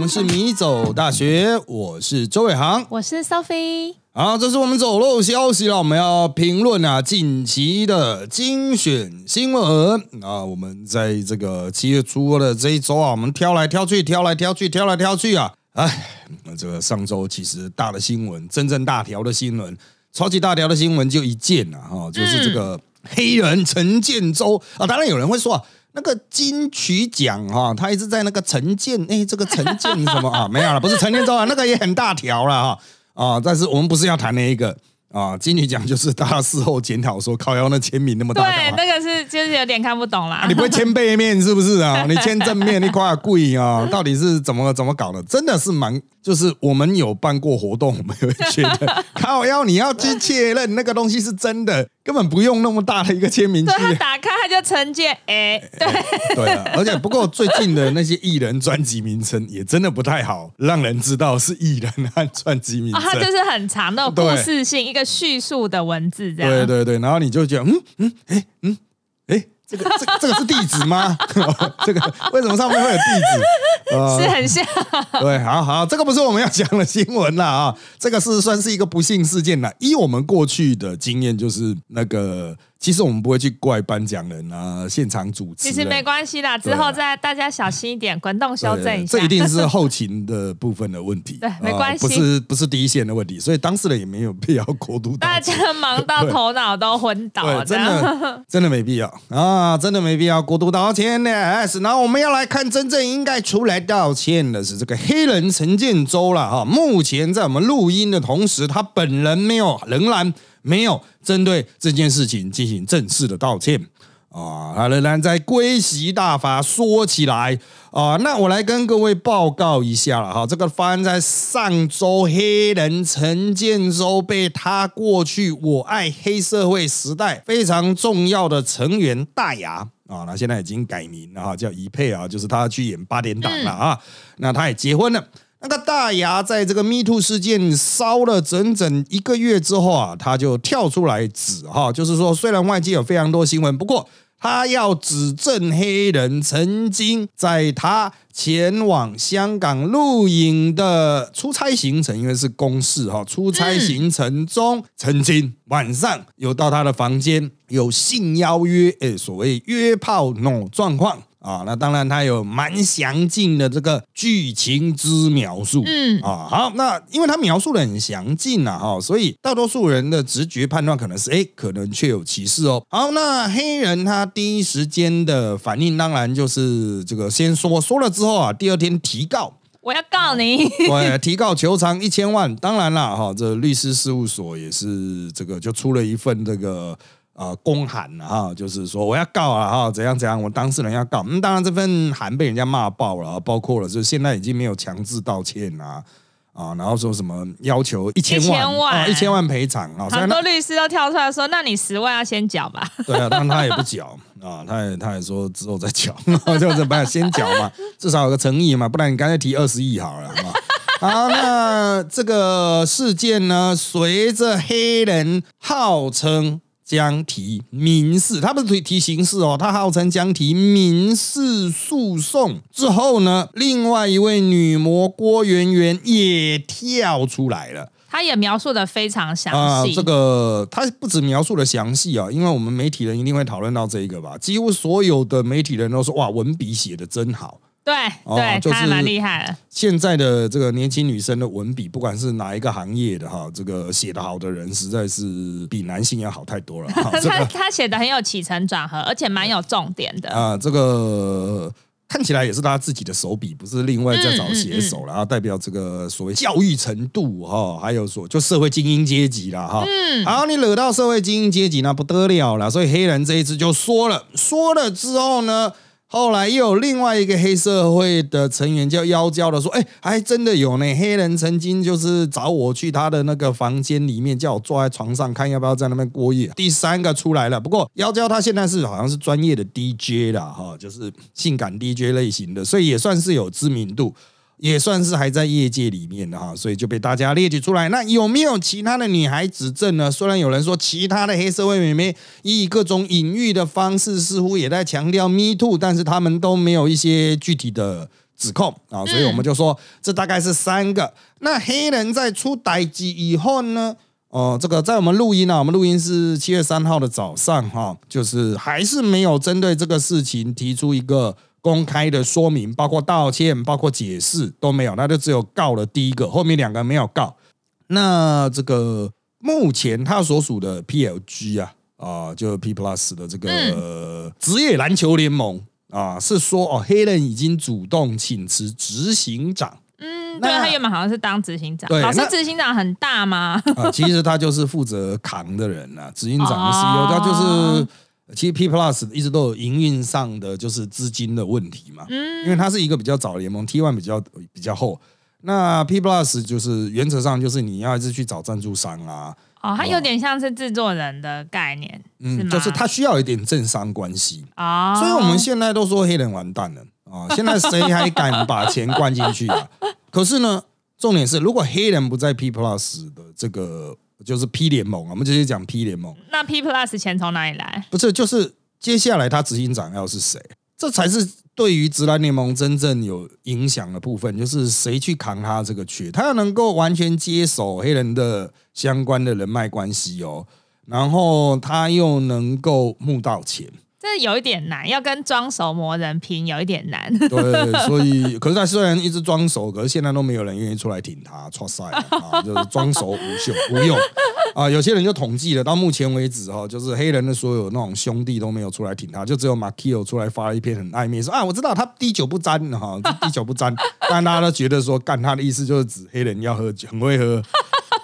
们是迷走大学，我是周伟航，我是 Sophie。好，这是我们走漏消息了，我们要评论啊近期的精选新闻啊。我们在这个七月初的这一周啊，我们挑来挑去，挑来挑去，挑来挑去啊。哎，这个上周其实大的新闻，真正大条的新闻，超级大条的新闻就一件啊哈，就是这个黑人陈建州啊。当然有人会说。那个金曲奖哈，他一直在那个陈建，哎，这个陈建什么 啊？没有了，不是陈建州啊，那个也很大条了哈啊！但是我们不是要谈那一个。啊，金曲奖就是大家事后检讨说，靠腰那签名那么大，对，那个是就是有点看不懂啦。你不会签背面是不是啊？你签正面，你夸贵啊？到底是怎么怎么搞的？真的是蛮，就是我们有办过活动，我们会觉得 靠腰你要去确认那个东西是真的，根本不用那么大的一个签名。对他打开他就承接，哎，对。对啊，而且不过最近的那些艺人专辑名称也真的不太好，让人知道是艺人和专辑名称，它就是很长的故事性一个。叙述的文字这样，对对对，然后你就觉得，嗯嗯，哎嗯哎，这个这这个是地址吗？这个为什么上面会有地址？是很像。对，好好，这个不是我们要讲的新闻了啊，这个是算是一个不幸事件了。依我们过去的经验，就是那个。其实我们不会去怪颁奖人啊，现场主持。其实没关系啦，之后再大家小心一点，滚动修正一下。这一定是后勤的部分的问题。对，没关系，不是不是第一线的问题，所以当事人也没有必要过度。大家忙到头脑都昏倒，真的真的没必要啊，啊真的没必要过度道歉呢。然后我们要来看真正应该出来道歉的是这个黑人陈建州了哈。目前在我们录音的同时，他本人没有，仍然。没有针对这件事情进行正式的道歉啊，他仍然在归习大法说起来啊，那我来跟各位报告一下了哈，这个发生在上周，黑人陈建州被他过去我爱黑社会时代非常重要的成员大牙啊，那现在已经改名了哈，叫一佩啊，就是他去演八点档了啊，那他也结婚了。那个大牙在这个 Me Too 事件烧了整整一个月之后啊，他就跳出来指哈，就是说虽然外界有非常多新闻，不过他要指证黑人曾经在他前往香港录影的出差行程，因为是公事哈，出差行程中曾经晚上有到他的房间有性邀约，诶，所谓约炮那种状况。啊，那当然，他有蛮详尽的这个剧情之描述。嗯，啊，好，那因为他描述的很详尽啊，哈，所以大多数人的直觉判断可能是，哎，可能确有其事哦。好，那黑人他第一时间的反应，当然就是这个先说，说了之后啊，第二天提告，我要告你，对，提告求偿一千万。当然了，哈，这律师事务所也是这个就出了一份这个。啊，公函啊，就是说我要告啊，哈，怎样怎样，我当事人要告。嗯，当然这份函被人家骂爆了，包括了，就现在已经没有强制道歉啊，啊，然后说什么要求一千万啊，一千万赔偿啊，很多律师都跳出来说，那你十万要先缴吧。对啊，但他也不缴啊，他也他也说之后再缴，就怎么办？先缴嘛，至少有个诚意嘛，不然你刚才提二十亿好了，好，那这个事件呢，随着黑人号称。将提民事，他不是提提刑事哦，他号称将提民事诉讼。之后呢，另外一位女模郭媛媛也跳出来了，她也描述的非常详细。这个她不止描述的详细啊，因为我们媒体人一定会讨论到这一个吧，几乎所有的媒体人都说哇，文笔写的真好。对对，他蛮厉害的。现在的这个年轻女生的文笔，不管是哪一个行业的哈，这个写的好的人，实在是比男性要好太多了。他他写的很有起承转合，而且蛮有重点的啊。这个看起来也是他自己的手笔，不是另外再找写手了啊。代表这个所谓教育程度哈，还有所就社会精英阶级了哈。嗯，好，你惹到社会精英阶级那不得了了。所以黑人这一次就说了，说了之后呢？后来又有另外一个黑社会的成员叫妖娇的说：“哎，还真的有呢，黑人曾经就是找我去他的那个房间里面，叫我坐在床上看要不要在那边过夜。”第三个出来了，不过妖娇他现在是好像是专业的 DJ 了哈，就是性感 DJ 类型的，所以也算是有知名度。也算是还在业界里面的哈，所以就被大家列举出来。那有没有其他的女孩指证呢？虽然有人说其他的黑社会妹妹以各种隐喻的方式，似乎也在强调 Me Too，但是他们都没有一些具体的指控啊，所以我们就说这大概是三个。那黑人在出歹机以后呢？哦，这个在我们录音啊，我们录音是七月三号的早上哈，就是还是没有针对这个事情提出一个公开的说明，包括道歉、包括解释都没有，那就只有告了第一个，后面两个没有告。那这个目前他所属的 PLG 啊，啊，就 P Plus 的这个职业篮球联盟啊，是说哦，黑人已经主动请辞执行长。嗯，对他原本好像是当执行长，对老师那执行长很大吗？啊，其实他就是负责扛的人呐、执行长的 CEO，、他就是其实 P Plus 一直都有营运上的就是资金的问题嘛，嗯。因为它是一个比较早的联盟，T One 比较比较厚，那 P Plus 就是原则上就是你要一直去找赞助商啊，哦，它有点像是制作人的概念，嗯，就是它需要一点政商关系，啊，所以我们现在都说黑人完蛋了啊！现在谁还敢把钱灌进去啊？可是呢，重点是，如果黑人不在 P Plus 的这个就是 P 联盟啊，我们直接讲 P 联盟，那 P Plus 钱从哪里来？不是就是接下来他执行长要是谁，这才是对于直男联盟真正有影响的部分，就是谁去扛他这个缺，他要能够完全接手黑人的相关的人脉关系哦，然后他又能够募到钱。这有一点难，要跟装熟魔人拼有一点难。对，所以可是他虽然一直装熟，可是现在都没有人愿意出来挺他，错赛啊，就是装熟无秀无用啊。有些人就统计了，到目前为止哈，就是黑人的所有那种兄弟都没有出来挺他，就只有马 i o 出来发了一篇很暧昧说啊，我知道他滴酒不沾哈，滴酒不沾，但大家都觉得说干他的意思就是指黑人要喝酒，很会喝。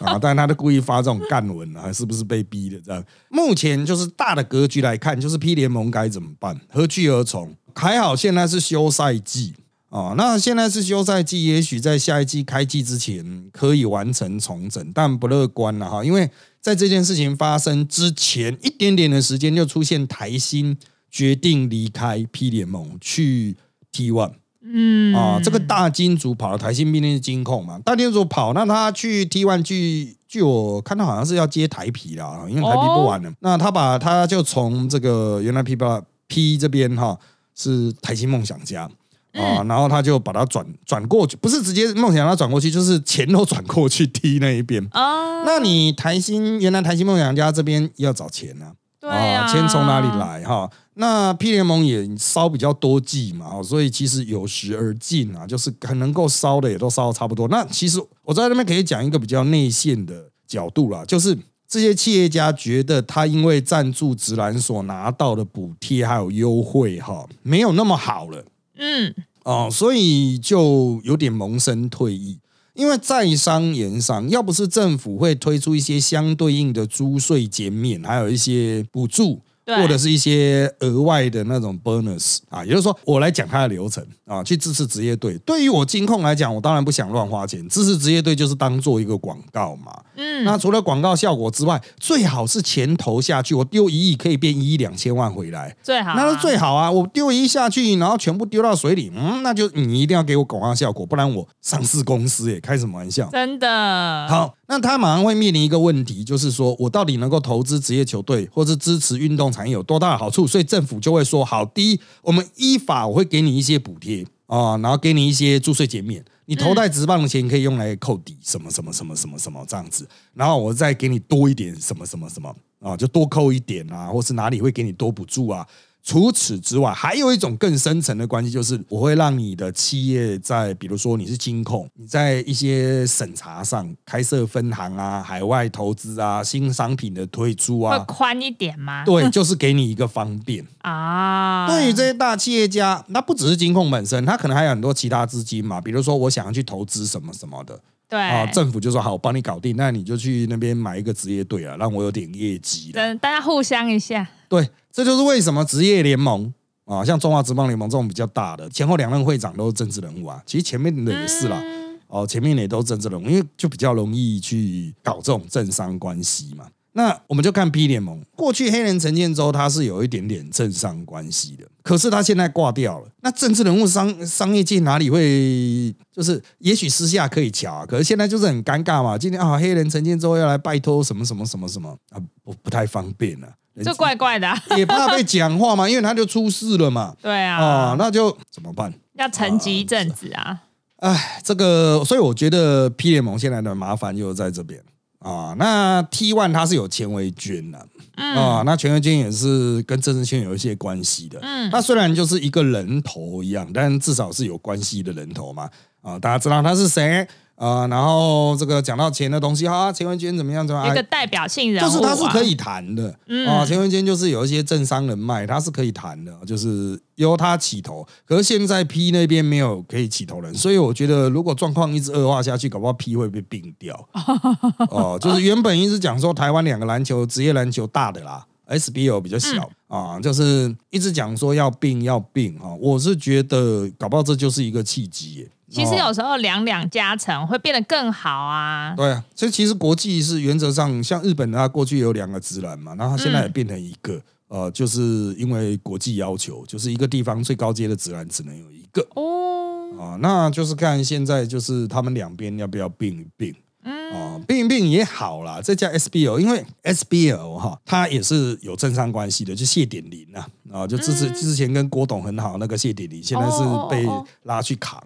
啊，但他都故意发这种干文啊，是不是被逼的？这样，目前就是大的格局来看，就是 P 联盟该怎么办？何去何从？还好现在是休赛季啊，那现在是休赛季，也许在下一季开季之前可以完成重整，但不乐观了哈，因为在这件事情发生之前一点点的时间，就出现台新决定离开 P 联盟去 T One。嗯啊，这个大金主跑了台新毕竟是金控嘛，大金主跑，那他去 T one 去据我看到好像是要接台皮啦，因为台皮不玩了，那他把他就从这个原来 P 八 P 这边哈是台新梦想家。啊，然后他就把它转转过去，不是直接梦想家转过去，就是钱都转过去 T 那一边。哦，那你台新原来台新梦想家这边要找钱呢、对啊，钱从哪里？来哈？那 P 联盟也烧比较多季嘛，哦所以其实有时而进啊，就是很能够烧的也都烧的差不多。那其实我在那边可以讲一个比较内线的角度啦，就是这些企业家觉得他因为赞助直男所拿到的补贴还有优惠哈，没有那么好了。嗯，哦，所以就有点萌生退役。因为在商言商，要不是政府会推出一些相对应的租税减免，还有一些补助，对或者是一些额外的那种 bonus 啊，也就是说，我来讲它的流程啊，去支持职业队。对于我金控来讲，我当然不想乱花钱，支持职业队就是当做一个广告嘛。嗯，那除了广告效果之外，最好是钱投下去，我丢一亿可以变一亿两千万回来。最好啊，那是最好啊！我丢一亿下去，然后全部丢到水里，嗯，那就你一定要给我广告效果，不然我上市公司也开什么玩笑？真的。好，那他马上会面临一个问题，就是说我到底能够投资职业球队，或是支持运动产业有多大的好处？所以政府就会说，好，第一，我们依法我会给你一些补贴啊，然后给你一些注税减免，你头戴直棒的钱可以用来扣抵什么什么什么什么什么这样子，然后我再给你多一点什么什么什么啊，就多扣一点啊，或是哪里会给你多补助啊。除此之外，还有一种更深层的关系，就是我会让你的企业在，比如说你是金控，你在一些审查上开设分行啊、海外投资啊、新商品的推出会啊，宽一点吗？对，就是给你一个方便。啊，对于这些大企业家，那不只是金控本身，他可能还有很多其他资金嘛，比如说我想要去投资什么什么的对啊，政府就说好，我帮你搞定，那你就去那边买一个职业队啊，让我有点业绩等。大家互相一下，对，这就是为什么职业联盟啊，像中华职棒联盟这种比较大的，前后两任会长都是政治人物啊，其实前面的也是啦。嗯哦，前面的也都是政治人物，因为就比较容易去搞这种政商关系嘛。那我们就看 B 联盟，过去黑人陈建州他是有一点点政商关系的，可是他现在挂掉了。那政治人物商商业界哪里会就是，也许私下可以瞧啊，可是现在就是很尴尬嘛。今天啊，黑人陈建州要来拜托什么什么什么什么啊，不不太方便了、人就怪怪的啊。也怕被讲话嘛，因为他就出事了嘛。对啊，啊，那就怎么办？要沉寂一阵子啊。哎，这个，所以我觉得 P 联盟现在的麻烦就在这边啊。那 T One 它是有钱维军的啊，那钱维军也是跟郑智圈有一些关系的。嗯，那虽然就是一个人头一样，但至少是有关系的人头嘛。啊，大家知道他是谁？啊，然后这个讲到钱的东西，哈，钱文娟怎么样？怎么一个代表性人物，就是他是可以谈的啊。钱文娟就是有一些政商人脉，他是可以谈的，就是由他起头。可是现在 P 那边没有可以起头人，所以我觉得如果状况一直恶化下去，搞不好 P 会被并掉。哦，就是原本一直讲说台湾两个篮球职业篮球大的啦，SBO 比较小啊，就是一直讲说要并要并哈。我是觉得搞不好这就是一个契机。其实有时候两两加成会变得更好啊。对啊，所以其实国际是原则上，像日本它过去有两个直男嘛，然后现在也变成一个，呃，就是因为国际要求，就是一个地方最高阶的直男只能有一个哦。啊，那就是看现在就是他们两边要不要并一并，嗯，并一并也好啦。这叫 SBL，因为 SBL 哈，它也是有政商关系的，就谢点林啊，啊，就之之之前跟郭董很好那个谢点林，现在是被拉去扛。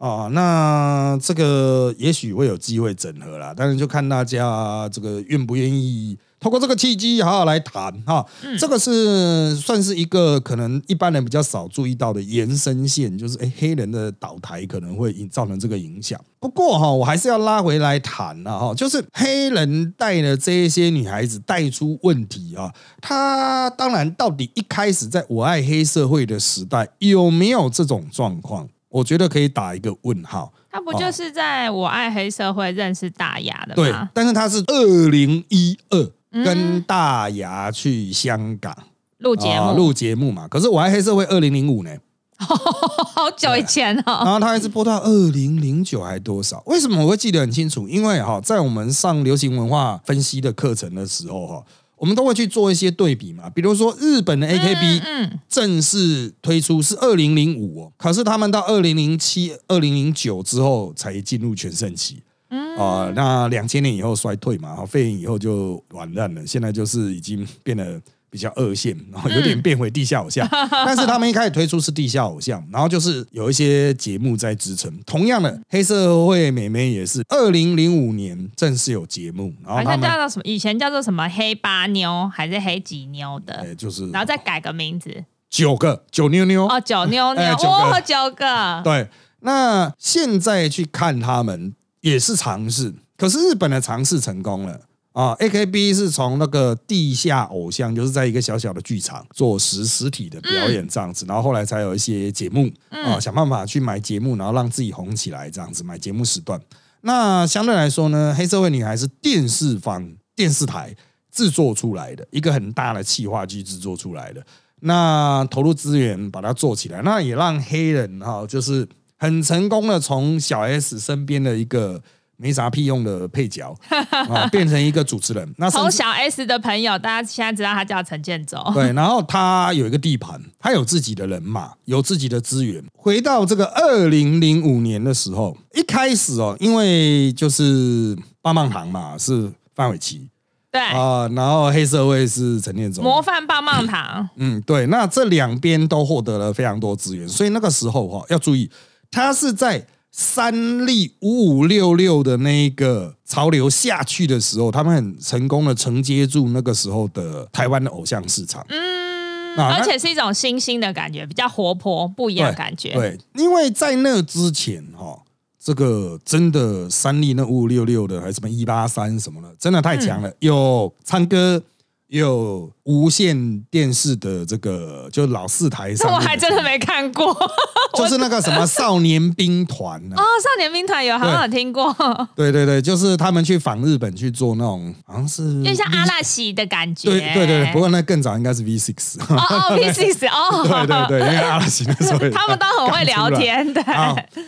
啊，那这个也许会有机会整合啦，但是就看大家这个愿不愿意透过这个契机好好来谈哈。这个是算是一个可能一般人比较少注意到的延伸线，就是哎黑人的倒台可能会造成这个影响。不过哈，我还是要拉回来谈了哈，就是黑人带的这一些女孩子带出问题啊，她当然到底一开始在我爱黑社会的时代有没有这种状况？我觉得可以打一个问号。他不就是在我爱黑社会认识大牙的吗？对，但是他是二零一二跟大牙去香港录节目，录节目嘛。可是我爱黑社会二零零五呢，好久以前哦。然后他还是播到二零零九还多少？为什么我会记得很清楚？因为哈，在我们上流行文化分析的课程的时候哈。我们都会去做一些对比嘛，比如说日本的 AKB 正式推出是二零零五哦，可是他们到二零零七、二零零九之后才进入全盛期，啊，那两千年以后衰退嘛，肺炎以后就完蛋了，现在就是已经变得。比较二线，然后有点变回地下偶像，但是他们一开始推出是地下偶像，然后就是有一些节目在支撑。同样的，黑社会美眉也是二零零五年正式有节目，然后好像叫做什么，以前叫做什么黑八妞还是黑几妞的，就是然后再改个名字，九个九妞妞。哦，九妞妞哦，九个。对。那现在去看他们也是尝试，可是日本的尝试成功了。啊，A K B 是从那个地下偶像，就是在一个小小的剧场做实实体的表演这样子，然后后来才有一些节目啊，想办法去买节目，然后让自己红起来这样子，买节目时段。那相对来说呢，黑社会女孩是电视方电视台制作出来的一个很大的企划剧制作出来的，那投入资源把它做起来，那也让黑人哈，就是很成功的从小 S 身边的一个。没啥屁用的配角 啊，变成一个主持人。那从小 S 的朋友，大家现在知道他叫陈建州。对，然后他有一个地盘，他有自己的人马，有自己的资源。回到这个二零零五年的时候，一开始哦，因为就是棒棒糖嘛，是范玮琪，对啊，然后黑社会是陈建州，模范棒棒糖。嗯，对，那这两边都获得了非常多资源，所以那个时候哈，要注意，他是在。三立五五六六的那个潮流下去的时候，他们很成功的承接住那个时候的台湾的偶像市场。嗯，而且是一种新兴的感觉，比较活泼，不一样的感觉。对，因为在那之前哈，这个真的三立那五五六六的，还是什么一八三什么的，真的太强了，有唱歌。有无线电视的这个，就老四台上，我还真的没看过，就是那个什么少年兵团哦，少年兵团有好像有听过，对。对对，就是他们去访日本去做那种，好像是有点像阿拉西的感觉，对对对，不过那更早应该是 V Six，哦 V Six 哦，对对对，因为阿拉西那时候 他们都很会聊天的。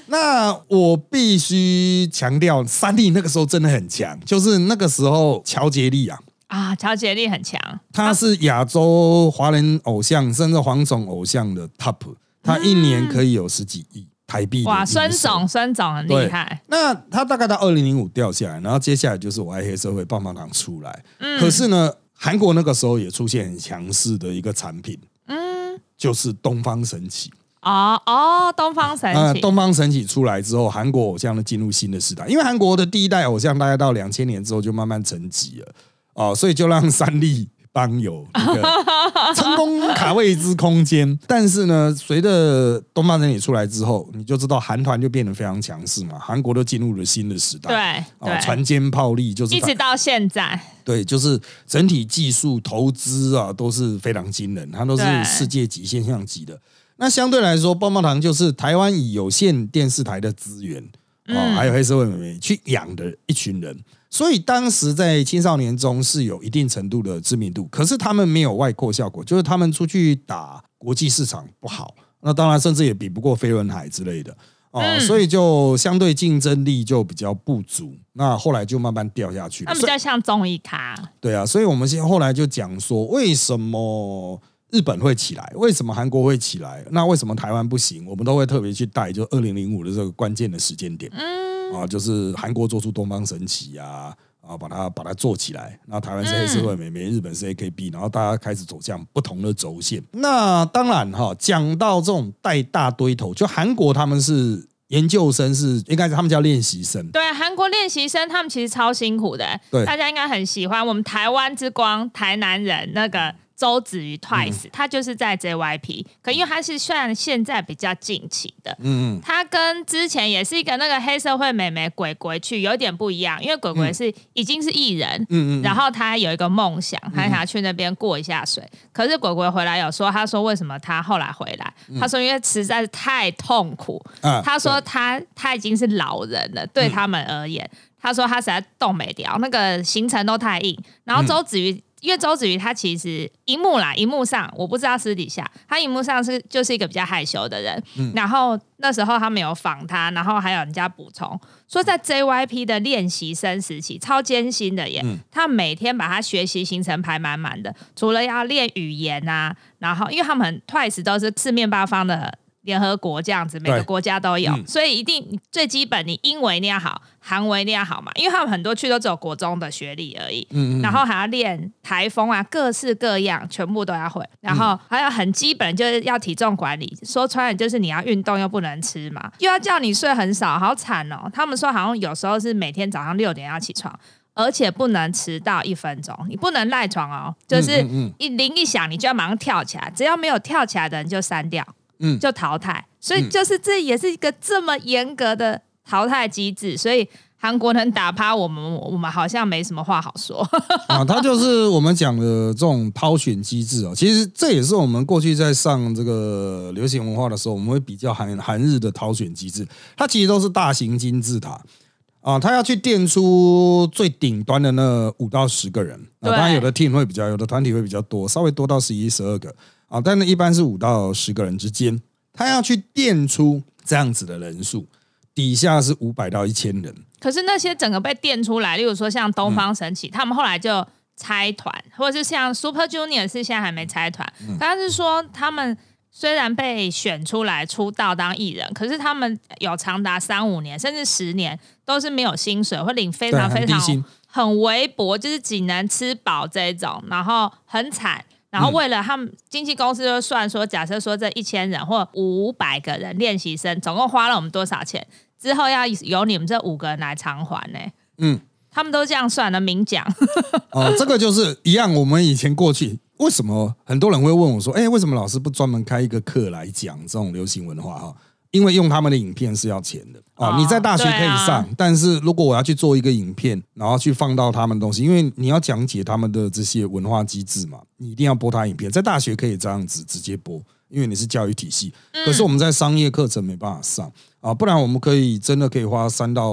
那我必须强调，三弟那个时候真的很强，就是那个时候乔杰利啊。啊，调节力很强，他是亚洲华人偶像，甚至黄种偶像的 top，他一年可以有十几亿台币。哇，孙总，孙总很厉害。那他大概到二零零五掉下来，然后接下来就是我爱黑社会棒棒糖出来。嗯，可是呢，韩国那个时候也出现很强势的一个产品，嗯，就是东方神起。哦哦，东方神呃，起，东方神起出来之后，韩国偶像呢进入新的时代，因为韩国的第一代偶像大概到两千年之后就慢慢沉寂了，哦，所以就让三立帮有 一个成功卡位之空间。但是呢，随着东方神起出来之后，你就知道韩团就变得非常强势嘛，韩国都进入了新的时代。对啊，对，船坚炮利就是一直到现在，对，就是整体技术投资啊都是非常惊人，它都是世界级、现象级的。那相对来说，棒棒糖就是台湾以有线电视台的资源哦，嗯还有黑社会美眉去养的一群人，所以当时在青少年中是有一定程度的知名度，可是他们没有外扩效果，就是他们出去打国际市场不好，那当然甚至也比不过飞轮海之类的。哦，嗯所以就相对竞争力就比较不足，那后来就慢慢掉下去了。他们比较像综艺咖，对啊，所以我们现后来就讲说，为什么日本会起来，为什么韩国会起来，那为什么台湾不行？我们都会特别去带，就二零零五的这个关键的时间点，嗯，啊，就是韩国做出东方神起啊。啊，把它把它做起来，然后台湾是黑社会美眉，日本是 AKB，然后大家开始走向不同的轴线。那当然哈，讲到这种带大堆头，就韩国他们是研究生，是应该是他们叫练习生，对，韩国练习生他们其实超辛苦的，对大家应该很喜欢。我们台湾之光台南人那个周子瑜 Twice，、他就是在 JYP，可因为他是算现在比较近期的，嗯嗯，他跟之前也是一个那个黑社会美眉鬼鬼去有点不一样，因为鬼鬼是、已经是艺人，嗯嗯然后他有一个梦想，他想要去那边过一下水。可是鬼鬼回来有说，他说为什么他后来回来？他说因为实在是太痛苦，啊他说他他已经是老人了，对他们而言，他说他实在动没掉，那个行程都太硬。然后周子瑜。因为周子瑜他其实荧幕啦，荧幕上我不知道私底下，他荧幕上是就是一个比较害羞的人。然后那时候他没有访他，然后还有人家补充说，在 JYP 的练习生时期超艰辛的耶，他每天把他学习行程排满满的，除了要练语言啊，然后因为他们 Twice 都是四面八方的联合国这样子，每个对。国家都有，嗯。所以一定最基本你英文一定要好，韩文一定要好嘛，因为他们很多去都只有国中的学历而已，嗯嗯然后还要练台风啊，各式各样全部都要会，然后还有很基本就是要体重管理，说穿了就是你要运动又不能吃嘛，又要叫你睡很少，好惨哦。他们说好像有时候是每天早上六点要起床。而且不能迟到一分钟，你不能赖床哦，就是一铃一响你就要马上跳起来，只要没有跳起来的人就删掉，嗯就淘汰。所以就是这也是一个这么严格的淘汰机制，所以韩国能打趴我们，我们好像没什么话好说。啊，它就是我们讲的这种抛选机制哦。其实这也是我们过去在上这个流行文化的时候，我们会比较韩韩日的挑选机制。它其实都是大型金字塔啊，它要去垫出最顶端的那五到十个人。啊，对当然有的 team 会比较，有的团体会比较多，稍微多到十一、十二个啊，但是一般是五到十个人之间。他要去垫出这样子的人数，底下是五百到一千人。可是那些整个被垫出来，例如说像东方神起，他们后来就拆团，或者是像 Super Junior 是现在还没拆团，但是说他们。虽然被选出来出道当艺人，可是他们有长达三五年甚至十年都是没有薪水，会领非常非常很微薄，就是仅能吃饱这一种，然后很惨。然后为了他们经纪公司就算说，假设说这一千人或五百个人练习生，总共花了我们多少钱？之后要由你们这五个人来偿还呢、嗯，他们都这样算的，明讲。哦，这个就是一样。我们以前过去，为什么很多人会问我说：“哎，为什么老师不专门开一个课来讲这种流行文化？”哈，因为用他们的影片是要钱的啊哦你在大学可以上，但是如果我要去做一个影片，然后去放到他们的东西，因为你要讲解他们的这些文化机制嘛，你一定要播他影片。在大学可以这样子直接播，因为你是教育体系。可是我们在商业课程没办法上啊，不然我们可以真的可以花三到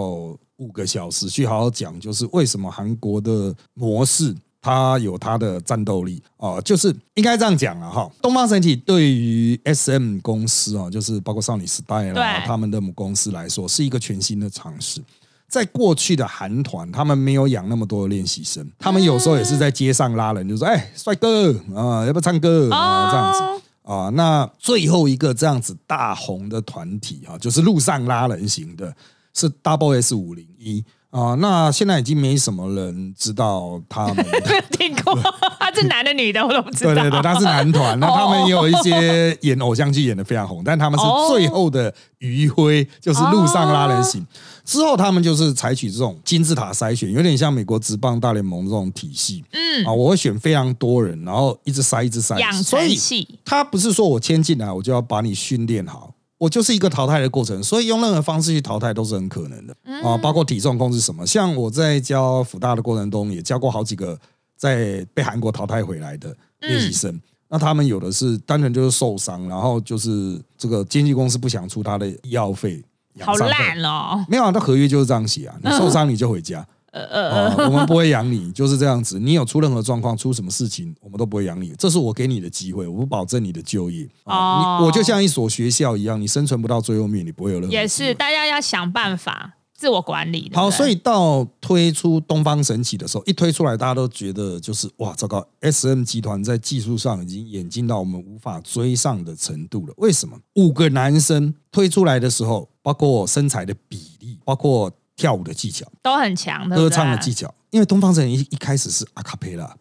五个小时去好好讲，就是为什么韩国的模式。它有它的战斗力哦、就是应该这样讲了哈。东方神起对于 S M 公司啊，就是包括少女时代啦，对他们的母公司来说，是一个全新的尝试。在过去的韩团，他们没有养那么多的练习生，他们有时候也是在街上拉人，就说：“哎，帅哥啊，要不要唱歌啊？”这样子。哦，啊，那最后一个这样子大红的团体啊，就是路上拉人型的，是 Double S 五零一啊、那现在已经没什么人知道他们。没有听过，他是男的女的我都不知道。对对对，他是男团，那他们也有一些演偶像剧演的非常红，但他们是最后的余晖，就是路上拉人行。之后他们就是采取这种金字塔筛选，有点像美国职棒大联盟这种体系。嗯。啊，我会选非常多人，然后一直筛，一直筛，养所以，他不是说我签进来我就要把你训练好，我就是一个淘汰的过程，所以用任何方式去淘汰都是很可能的啊，包括体重控制什么。像我在教辅大的过程中，也教过好几个在被韩国淘汰回来的练习生。那他们有的是单纯就是受伤，然后就是这个经纪公司不想出他的医药费，好烂哦。没有啊，他合约就是这样写啊，你受伤你就回家。呃呃啊，我们不会养你，就是这样子。你有出任何状况，出什么事情，我们都不会养你。这是我给你的机会，我不保证你的就业。啊，哦你我就像一所学校一样，你生存不到最后面，你不会有任何也是，大家要想办法自我管理。好，所以到推出东方神起的时候，一推出来，大家都觉得就是哇，糟糕！S M 集团在技术上已经演进到我们无法追上的程度了。为什么？五个男生推出来的时候，包括身材的比例，包括跳舞的技巧，都很强，的歌唱的技巧，因为东方神起一一开始是阿卡贝拉。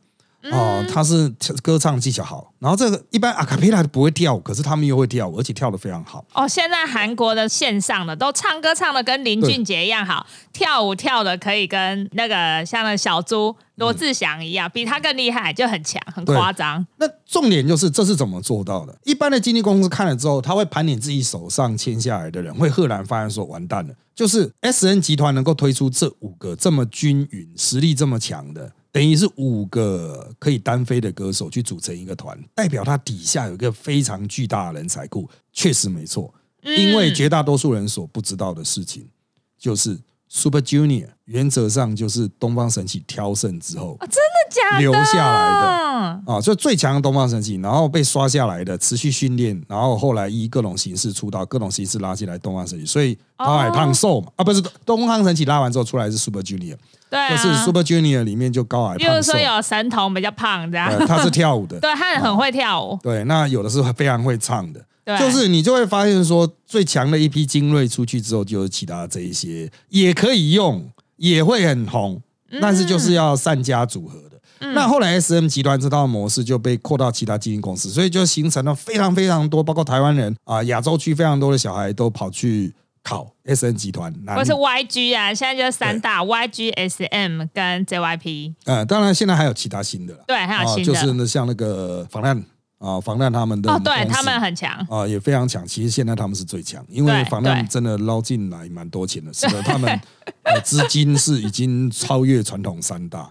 哦，他是歌唱技巧好，然后这个一般阿卡贝拉不会跳舞，可是他们又会跳舞，而且跳得非常好。哦，现在韩国的线上的都唱歌唱的跟林俊杰一样好，跳舞跳的可以跟那个像那小猪罗志祥一样，比他更厉害，就很强，很夸张。那重点就是这是怎么做到的？一般的经纪公司看了之后，他会盘点自己手上签下来的人，会赫然发现说完蛋了，就是 S N 集团能够推出这五个这么均匀、实力这么强的。等于是五个可以单飞的歌手去组成一个团，代表他底下有一个非常巨大的人才库，确实没错。因为绝大多数人所不知道的事情，就是 Super Junior 原则上就是东方神起挑胜之后，真的假的？留下来的，啊，就最强的东方神起，然后被刷下来的，持续训练，然后后来以各种形式出道，各种形式拉进来东方神起，所以高矮胖瘦嘛，啊，不是东方神起拉完之后出来是 Super Junior，对啊，就是 Super Junior 里面就高海比如说，有神童比较胖这样，呃，他是跳舞的，对他很会跳舞，对，那有的是非常会唱的，对，就是你就会发现说，最强的一批精锐出去之后，就是其他这一些也可以用，也会很红，但是就是要善加组合的。那后来 S M 集团这套模式就被扩到其他基金公司，所以就形成了非常非常多，包括台湾人啊，亚洲区非常多的小孩都跑去考 S N 集团，男女。或是 YG 啊，现在就是三大 YG、SM 跟 JYP，呃，当然现在还有其他新的了，对，还有啊，新的，就是那像那个防弹啊，防弹他们的哦，对他们很强，啊、也非常强。其实现在他们是最强，因为对防弹真的捞进来蛮多钱的，使得他们 呃资金是已经超越传统三大，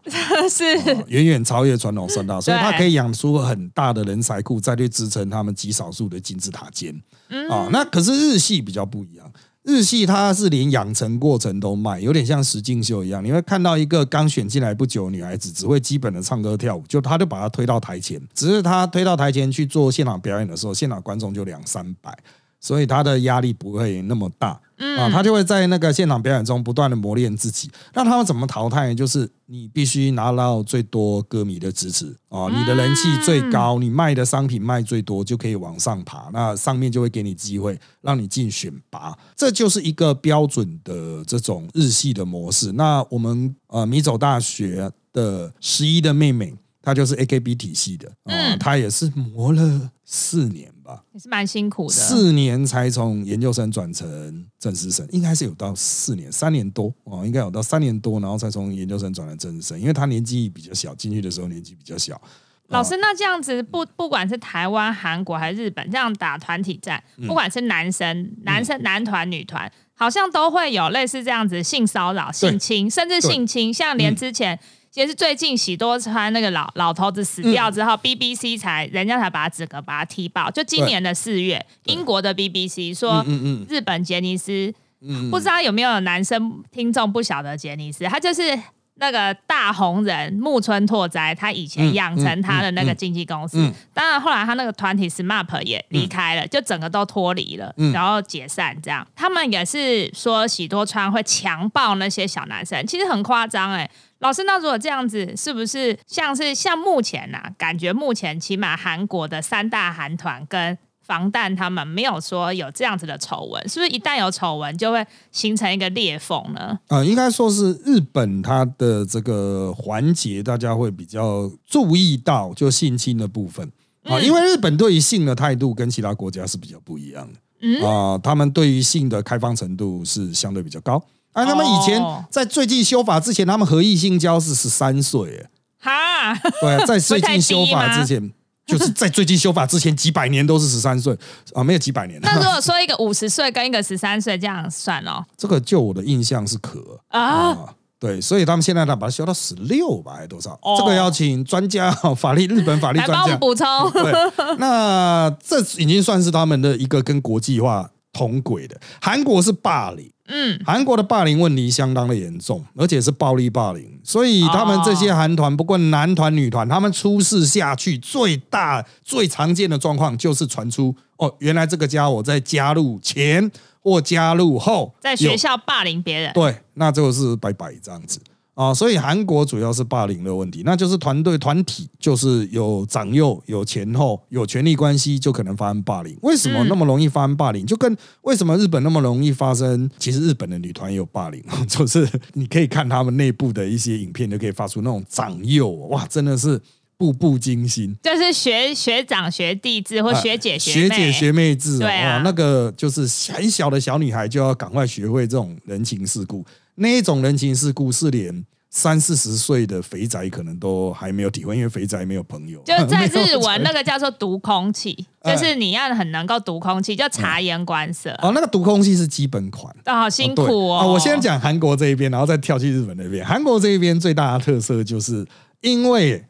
是啊远远超越传统三大，所以对它可以养出很大的人才库，再去支撑他们极少数的金字塔尖。嗯啊，那可是日系比较不一样。日系它是连养成过程都卖，有点像石敬秀一样。你会看到一个刚选进来不久的女孩子，只会基本的唱歌跳舞，就他就把她推到台前。只是他推到台前去做现场表演的时候，现场观众就两三百，所以他的压力不会那么大。啊，他就会在那个现场表演中不断的磨练自己。那他们怎么淘汰呢？就是你必须拿到最多歌迷的支持啊，你的人气最高，你卖的商品卖最多，就可以往上爬。那上面就会给你机会，让你进选拔。这就是一个标准的这种日系的模式。那我们呃米走大学的十一的妹妹，她就是 AKB 体系的啊，他也是磨了四年吧。也是蛮辛苦的。四年才从研究生转成正式生，应该是有到四年，三年多哦，应该有到三年多，然后才从研究生转成正式生，因为他年纪比较小，进去的时候年纪比较小。老师，那这样子不不管是台湾、韩国还是日本，这样打团体战，嗯不管是男生、男生男团、女团，好像都会有类似这样子性骚扰、性侵，甚至性侵。像连之前，也是最近喜多川那个老老头子死掉之后、b b c 才人家才把他整个把他踢爆。就今年的四月，英国的 BBC 说，日本杰尼斯，嗯不知道有没有男生听众不晓得杰尼斯，他就是那个大红人木村拓哉，他以前养成他的那个经纪公司。当然后来他那个团体 SMAP 也离开了，就整个都脱离了，嗯然后解散这样。他们也是说喜多川会强暴那些小男生，其实很夸张哎。老师，那如果这样子，是不是像是像目前呐、感觉目前起码韩国的三大韩团跟防弹他们没有说有这样子的丑闻，是不是一旦有丑闻就会形成一个裂缝呢？呃、应该说是日本它的这个环节，大家会比较注意到就性侵的部分啊，因为日本对于性的态度跟其他国家是比较不一样的。嗯啊、他们对于性的开放程度是相对比较高。啊，他们以前哦在最近修法之前，他们合意性交是十三岁，哎哈，对，在最近修法之前，就是在最近修法之前几百年都是十三岁啊，没有几百年。那如果说一个五十岁跟一个十三岁这样算哦，这个就我的印象是可啊，啊，对，所以他们现在呢把它修到十六吧，还是多少？哦这个要请专家法律日本法律来帮我们专家。补充。对，那这已经算是他们的一个跟国际化同轨的。韩国是霸凌。嗯，韩国的霸凌问题相当的严重，而且是暴力霸凌，所以他们这些韩团，不管男团女团，他们出事下去，最大最常见的状况就是传出哦，原来这个家伙在加入前或加入后在学校霸凌别人，对，那就是拜拜这样子啊。所以韩国主要是霸凌的问题，那就是团队团体就是有长幼、有前后、有权力关系，就可能发生霸凌。为什么那么容易发生霸凌？就跟为什么日本那么容易发生？其实日本的女团也有霸凌，就是你可以看他们内部的一些影片，就可以发出那种长幼，哇，真的是步步惊心。就是学学长学弟制或学姐啊学妹，姐学妹制、哦，对啊哇那个就是很小的小女孩就要赶快学会这种人情世故，那一种人情世故是连三四十岁的肥宅可能都还没有体会，因为肥宅没有朋友，就是在 日文那个叫做读空气，哎就是你要很能够读空气，叫察言观色。哦，那个读空气是基本款。哦，好辛苦对哦。啊！我先讲韩国这一边，然后再跳去日本那边。韩国这一边最大的特色就是，因为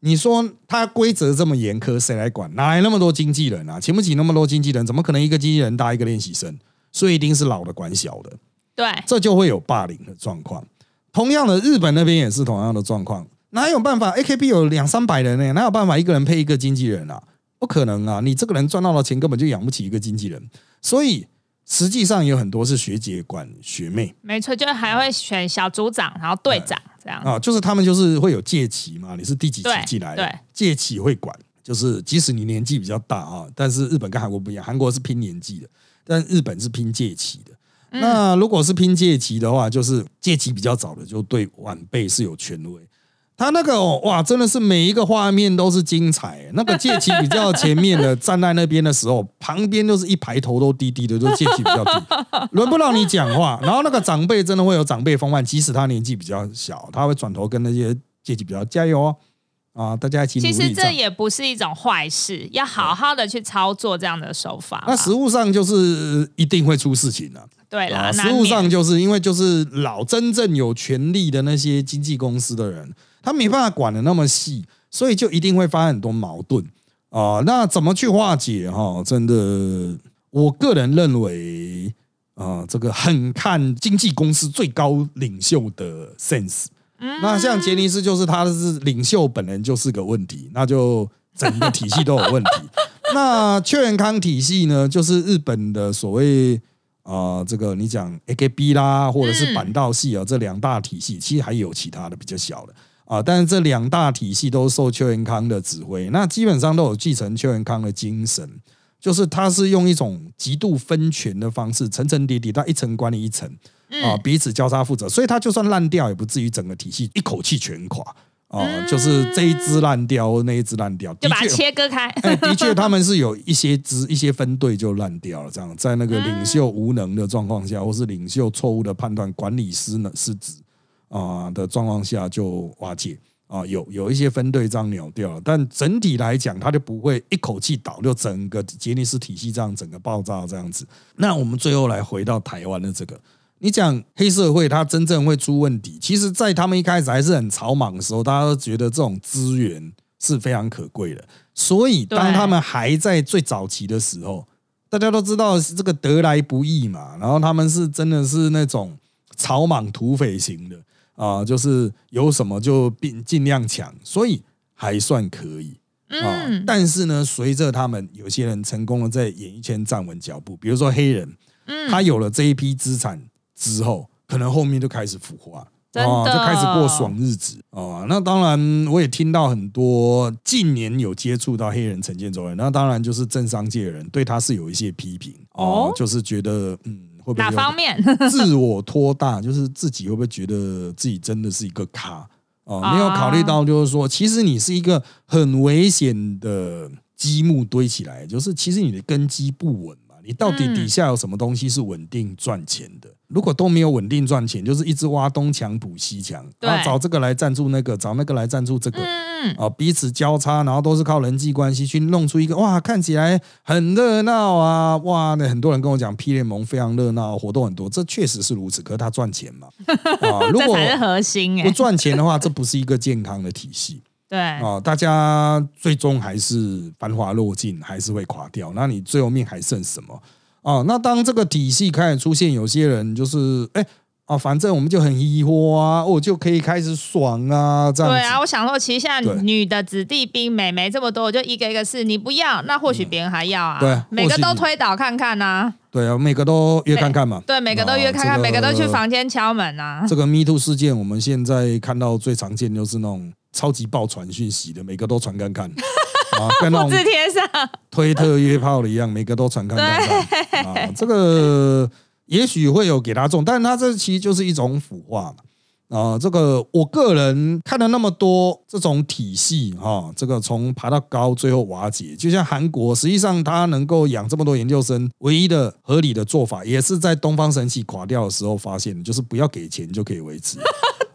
你说它规则这么严苛，谁来管？哪来那么多经纪人啊？请不起那么多经纪人，怎么可能一个经纪人搭一个练习生？所以一定是老的管小的，对，这就会有霸凌的状况。同样的，日本那边也是同样的状况，哪有办法？AKB 有两三百人呢、哪有办法一个人配一个经纪人啊？不可能啊！你这个人赚到的钱根本就养不起一个经纪人，所以实际上有很多是学姐管学妹没错，就还会选小组长，然后队长这样。啊，就是他们就是会有借期嘛，你是第几期对进来的对，借期会管，就是即使你年纪比较大啊，但是日本跟韩国不一样，韩国是拼年纪的，但日本是拼借期的。嗯那如果是拼借期的话，就是借期比较早的，就对晚辈是有权威。他那个、哦、哇，真的是每一个画面都是精彩。那个借期比较前面的站在那边的时候，旁边都是一排头都低低的，就借期比较低，轮不到你讲话。然后那个长辈真的会有长辈风范，即使他年纪比较小，他会转头跟那些借期比较加油哦，啊，大家一起努其力。其实这也不是一种坏事，要好好的去操作这样的手法。那实物上就是一定会出事情的、对啦，实物上就是因为就是老真正有权利的那些经纪公司的人，他没办法管的那么细，所以就一定会发生很多矛盾啊。那怎么去化解哈？真的，我个人认为啊，这个很看经纪公司最高领袖的 sense。那像杰尼斯就是他是领袖本人就是个问题，那就整个体系都有问题。那邱元康体系呢，就是日本的所谓啊、呃这个你讲 AKB 啦，或者是板道系啊，这两大体系，其实还有其他的比较小的啊，但是这两大体系都受邱元康的指挥，那基本上都有继承邱元康的精神，就是他是用一种极度分权的方式，层层叠叠，他一层管理一层啊，彼此交叉负责，所以他就算烂掉，也不至于整个体系一口气全垮啊，就是这一支烂掉，那一支烂掉，就把它切割开。哎，的确，他们是有一些支、一些分队就烂掉了，这样在那个领袖无能的状况下，或是领袖错误的判断、管理失呢失职啊、的状况下就瓦解啊、有有一些分队这样扭掉了，但整体来讲，它就不会一口气倒，就整个杰尼斯体系这样整个爆炸这样子。那我们最后来回到台湾的这个。你讲黑社会，它真正会出问题，其实，在他们一开始还是很草莽的时候，大家都觉得这种资源是非常可贵的。所以，当他们还在最早期的时候，大家都知道是这个得来不易嘛。然后他们是真的是那种草莽土匪型的啊、就是有什么就尽尽量抢，所以还算可以啊、嗯，但是呢，随着他们有些人成功的在演艺圈站稳脚步，比如说黑人，嗯他有了这一批资产之后，可能后面就开始腐化。真的哦，就开始过爽日子哦。那当然，我也听到很多近年有接触到黑人陈建州人，那当然就是政商界的人对他是有一些批评哦哦，就是觉得嗯，会不会哪有方面？自我托大，就是自己会不会觉得自己真的是一个咖哦？啊没有考虑到，就是说，其实你是一个很危险的积木堆起来，就是其实你的根基不稳嘛。你到底嗯。底下有什么东西是稳定赚钱的？如果都没有稳定赚钱，就是一直挖东墙补西墙，对然后找这个来赞助那个，找那个来赞助这个，嗯，啊，彼此交叉，然后都是靠人际关系去弄出一个哇，看起来很热闹啊，哇，那很多人跟我讲 P 联盟非常热闹，活动很多，这确实是如此，可是他赚钱嘛，啊，如果这才是核心不哎。赚钱的话，这不是一个健康的体系对，啊，大家最终还是繁华落尽，还是会垮掉，那你最后面还剩什么？哦，那当这个体系开始出现，有些人就是哎。啊，反正我们就很疑惑啊，我就可以开始爽啊，这样子。对啊，我想说，其实现在女的子弟兵、美眉这么多，我就一个一个试，你不要，那或许别人还要啊。对每个都推倒看看呐。对啊，每个都约看看嘛。对，每个都约看看，每个都去房间敲门啊。这个 Me Too 事件，我们现在看到最常见就是那种超级爆传讯息的，每个都传看看 啊，跟那种贴上，推特约炮的一样，每个都传看看看啊。这个也许会有给他中，但是他这其实就是一种腐化嘛。啊，这个我个人看了那么多这种体系哈、这个从爬到高，最后瓦解，就像韩国，实际上它能够养这么多研究生，唯一的合理的做法，也是在东方神起垮掉的时候发现的，就是不要给钱就可以维持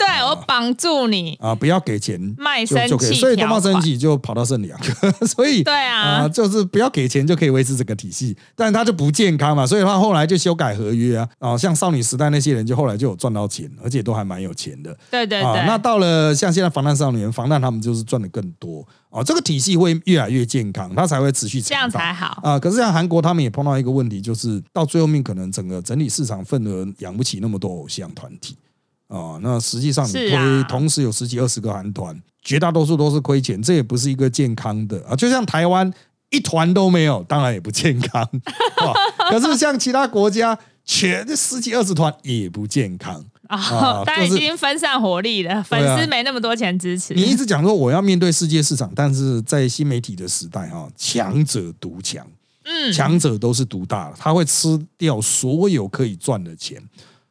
对我绑住你，啊，不要给钱卖身就就可以，契所以东方神。起就跑到圣两，所以对啊，就是不要给钱就可以维持整个体系，但他就不健康嘛，所以他后来就修改合约啊，啊，像少女时代那些人就后来就有赚到钱，而且都还蛮有钱的啊。对对对，那到了像现在防弹少年、防弹他们就是赚的更多啊，这个体系会越来越健康，它才会持续这样才好。啊。可是像韩国他们也碰到一个问题，就是到最后面可能整个整体市场份额养不起那么多偶像团体啊。那实际上你推、啊同时有十几二十个韩团，绝大多数都是亏钱，这也不是一个健康的啊。就像台湾一团都没有，当然也不健康啊。可是像其他国家，全十几二十团也不健康。啊啊，当然已就是经分散火力了，粉丝没那么多钱支持。你一直讲说我要面对世界市场，但是在新媒体的时代哈，强者独强，嗯，强者都是独大的，他会吃掉所有可以赚的钱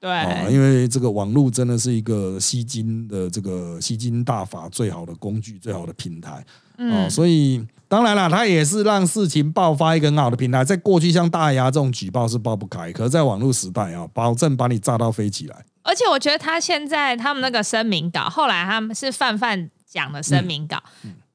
对，啊！因为这个网络真的是一个吸金的这个吸金大法最好的工具，最好的平台啊！嗯，所以当然了，它也是让事情爆发一个很好的平台。在过去像大牙这种举报是爆不开，可是在网络时代啊，保证把你炸到飞起来。而且我觉得他现在他们那个声明稿，后来他们是范范讲的声明稿，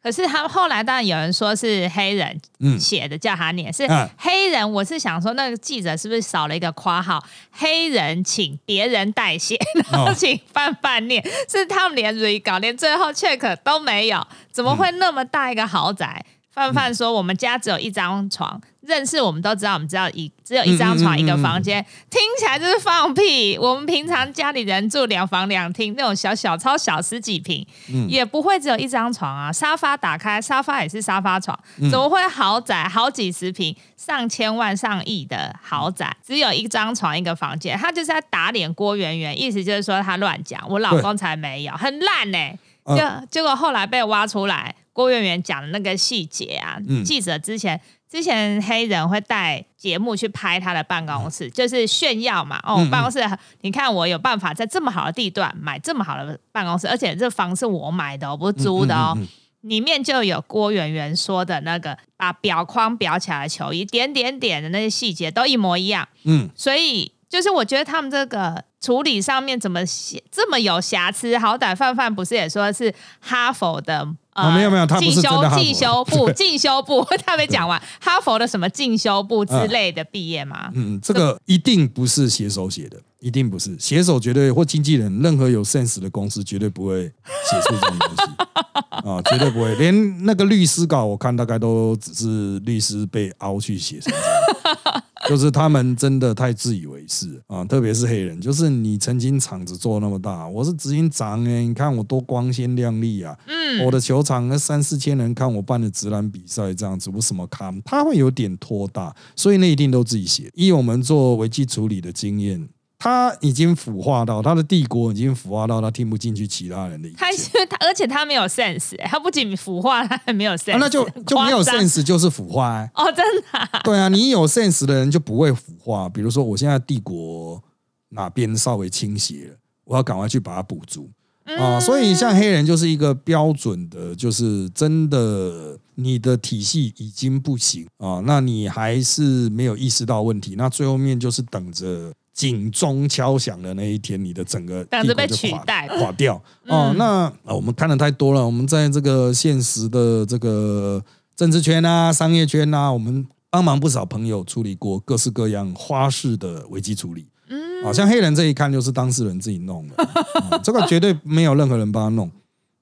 可是他们后来当然有人说是黑人嗯写的，叫他念是嗯黑人。我是想说，那个记者是不是少了一个括号？黑人请别人代写，然后哦请范范念，是他们连 re 稿连最后 check 都没有，怎么会那么大一个豪宅？范范说：“我们家只有一张床，认识我们都知道，我们知道一只有一张床、一个房间，听起来就是放屁。我们平常家里人住两房两厅，那种小小超小十几平，嗯。也不会只有一张床啊。沙发打开，沙发也是沙发床，嗯。怎么会豪宅？好几十平、上千万、上亿的豪宅，只有一张床一个房间？他就是在打脸郭圆圆，意思就是说他乱讲，我老公才没有，很烂呢、嗯。就结果后来被挖出来，郭圆圆讲的那个细节啊，嗯记者之前之前黑人会带节目去拍他的办公室，就是炫耀嘛。哦，办公室你看我有办法在这么好的地段买这么好的办公室，而且这房是我买的哦，不是租的哦。里面就有郭圆圆说的那个把表框裱起来的球衣，点点点的那些细节都一模一样。嗯，所以就是我觉得他们这个处理上面怎么写这么有瑕疵？好歹范范不是也说是哈佛的。呃哦没有没有他不是真的进修部进修部，他没讲完，哈佛的什么进修部之类的毕业吗？嗯，这个一定不是写手写的，一定不是。写手，绝对或经纪人，任何有 sense 的公司绝对不会写出这种东西。啊，绝对不会。连那个律师稿，我看大概都只是律师被凹去写成这样，就是他们真的太自以为是啊，特别是黑人，就是你曾经场子做那么大，我是执行长哎，你看我多光鲜亮丽啊，嗯，我的球场那三四千人看我办的直男比赛这样子，我什么看，他会有点拖大，所以那一定都自己写。以我们做危机处理的经验，他已经腐化到他的帝国已经腐化到他听不进去其他人的意见。他而且他没有 sense，欸他不仅腐化，他还没有 sense，啊那就 就没有 sense 就是腐化、欸。哦，真的啊、对啊，你有 sense 的人就不会腐化。比如说，我现在帝国哪边稍微倾斜了，我要赶快去把它补足啊。所以像黑人就是一个标准的，就是真的你的体系已经不行啊，那你还是没有意识到问题，那最后面就是等着。警钟敲响的那一天，你的整个等着被取代垮掉哦。那啊，我们看的太多了，我们在这个现实的这个政治圈啊、商业圈啊，我们帮忙不少朋友处理过各式各样花式的危机处理。嗯，啊，像黑人这一看就是当事人自己弄的，啊 这个绝对没有任何人帮他弄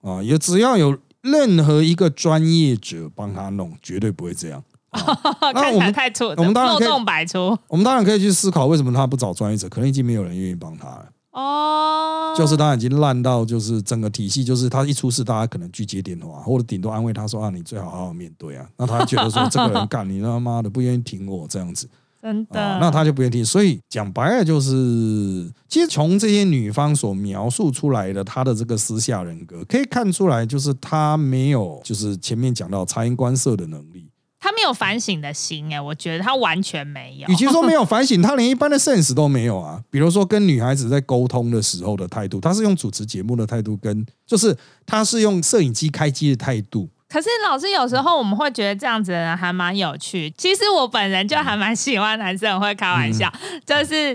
啊，也只要有任何一个专业者帮他弄，绝对不会这样。看起来我们太蠢，我们当然可以漏洞百出我们当然可以去思考，为什么他不找专业者？可能已经没有人愿意帮他了。哦。就是他已经烂到，就是整个体系，就是他一出事，大家可能拒接电话，或者顶多安慰他说啊，你最好好好面对啊。那他觉得说这个人干你他妈的不愿意听我这样子真的，啊，那他就不愿意听。所以讲白了就是，其实从这些女方所描述出来的她的这个私下人格，可以看出来，就是她没有就是前面讲到察言观色的能力。他没有反省的心哎，我觉得他完全没有与。其说没有反省，他连一般的 sense 都没有啊。比如说跟女孩子在沟通的时候的态度，他是用主持节目的态度，跟就是他是用摄影机开机的态度。可是老师有时候我们会觉得这样子的人还蛮有趣。其实我本人就还蛮喜欢男生很会开玩笑，嗯 就是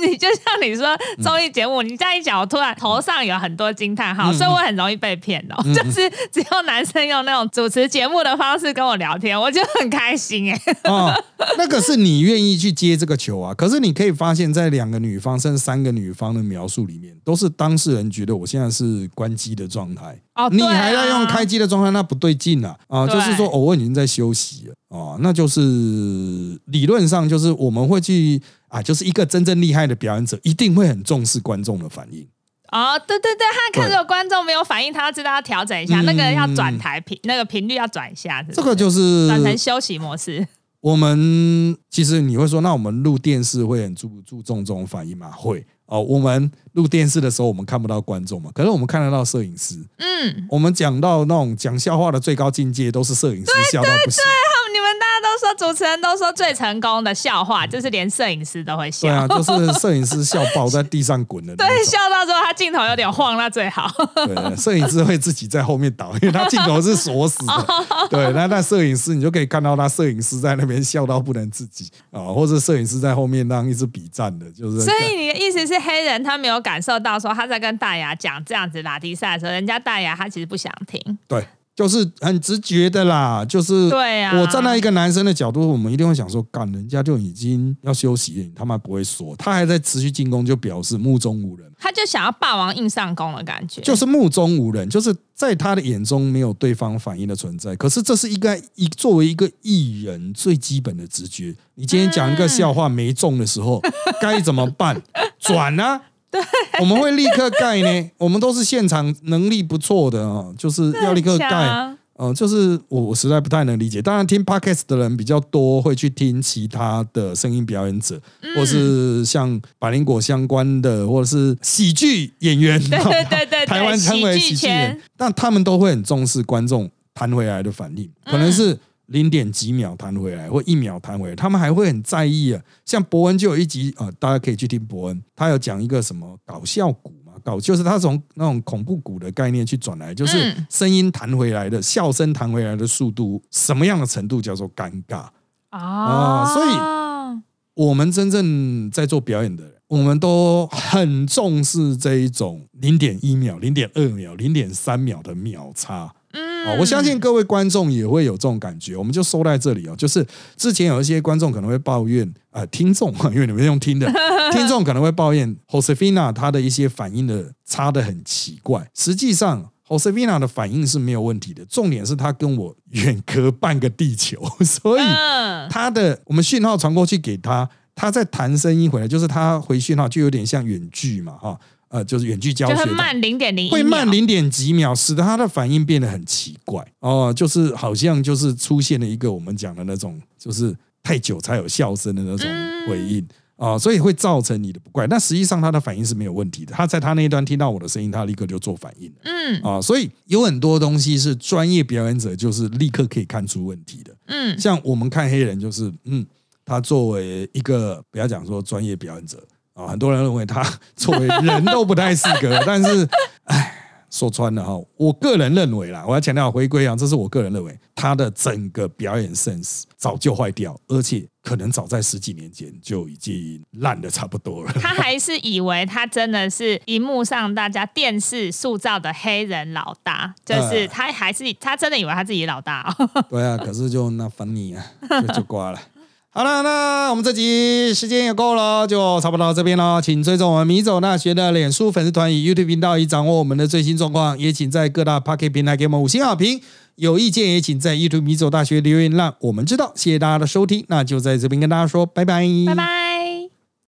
你就像你说综艺节目，你这样一讲，我突然头上有很多惊叹号，嗯所以我很容易被骗哦。就是只有男生用那种主持节目的方式跟我聊天，我就很开心哎。哦、那个是你愿意去接这个球啊。可是你可以发现，在两个女方甚至三个女方的描述里面，都是当事人觉得我现在是关机的状态。哦，你还在用开机的状态，那不对劲啊！啊，对就是说，偶尔已经在休息了啊，那就是理论上就是我们会去啊，就是一个真正厉害的表演者，一定会很重视观众的反应。哦，对对对，他看着观众没有反应，他要知道要调整一下，嗯那个要转台频，那个频率要转一下，是是这个就是转成休息模式。我们其实你会说，那我们录电视会很注注重这种反应吗？会哦。我们录电视的时候，我们看不到观众嘛，可是我们看得到摄影师。嗯，我们讲到那种讲笑话的最高境界，都是摄影师笑到不行。说主持人都说最成功的笑话，就是连摄影师都会笑。对啊，就是摄影师笑爆在地上滚的那对，笑到之后他镜头有点晃，那最好。对，摄影师会自己在后面倒，因为他镜头是锁死的。对，那那摄影师你就可以看到他摄影师在那边笑到不能自己啊，或者摄影师在后面让一直比赞的，就是所以你的意思是黑人他没有感受到说他在跟大牙讲这样子拉低赛的时候，人家大牙他其实不想听。对，就是很直觉的啦，就是对啊我站在一个男生的角度，我们一定会想说，干人家就已经要休息了，你他妈不会说，他还在持续进攻，就表示目中无人。他就想要霸王硬上弓的感觉，就是目中无人，就是在他的眼中没有对方反应的存在。可是这是一个一作为一个艺人最基本的直觉。你今天讲一个笑话没中的时候，该怎么办？转啊！对，我们会立刻盖呢。我们都是现场能力不错的啊，就是要立刻盖。强嗯、就是我我实在不太能理解。当然，听 podcast 的人比较多，会去听其他的声音表演者，或是像百灵果相关的，或者是喜剧演员。对对对对对台湾称为喜剧人，但他们都会很重视观众弹回来的反应，可能是零点几秒弹回来，或一秒弹回来，他们还会很在意啊。像伯恩就有一集啊、呃大家可以去听伯恩，他有讲一个什么搞笑鼓嘛，搞就是他从那种恐怖鼓的概念去转来，就是嗯声音弹回来的笑声弹回来的速度，什么样的程度叫做尴尬？啊所以我们真正在做表演的人，我们都很重视这一种零点一秒、零点二秒、零点三秒的秒差。我相信各位观众也会有这种感觉。我们就收在这里哦，就是之前有一些观众可能会抱怨，呃，听众，因为你们用听的，听众可能会抱怨 Josefina 她的一些反应的差的很奇怪。实际上，Josefina 的反应是没有问题的，重点是她跟我远隔半个地球，所以嗯他的我们讯号传过去给他，他在弹声音回来，就是他回讯号就有点像远距嘛，哈，呃，就是远距教学的，就会慢零点零，会慢零点几秒，使得他的反应变得很奇怪哦，就是好像就是出现了一个我们讲的那种，就是太久才有笑声的那种回应。啊，所以会造成你的不快。但实际上他的反应是没有问题的，他在他那一端听到我的声音，他立刻就做反应了。嗯啊，所以有很多东西是专业表演者就是立刻可以看出问题的。嗯像我们看黑人，就是嗯，他作为一个不要讲说专业表演者啊，很多人认为他 作为人都不太适合，但是唉。说穿了哈，我个人认为啦，我要强调回归啊，这是我个人认为他的整个表演 sense 早就坏掉，而且可能早在十几年前就已经烂的差不多了。他 还是以为他真的是荧幕上大家电视塑造的黑人老大，就是他还是他真的以为他自己老大哦。对啊，可是就那 funny 啊，就就挂了。好了，那我们这集时间也够了，就差不多到这边了。请追踪我们米走大学的脸书粉丝团与 YouTube 频道，以掌握我们的最新状况。也请在各大 Pocket 平台给我们五星好评。有意见也请在 YouTube 米走大学留言，让我们知道。谢谢大家的收听，那就在这边跟大家说拜拜，拜拜。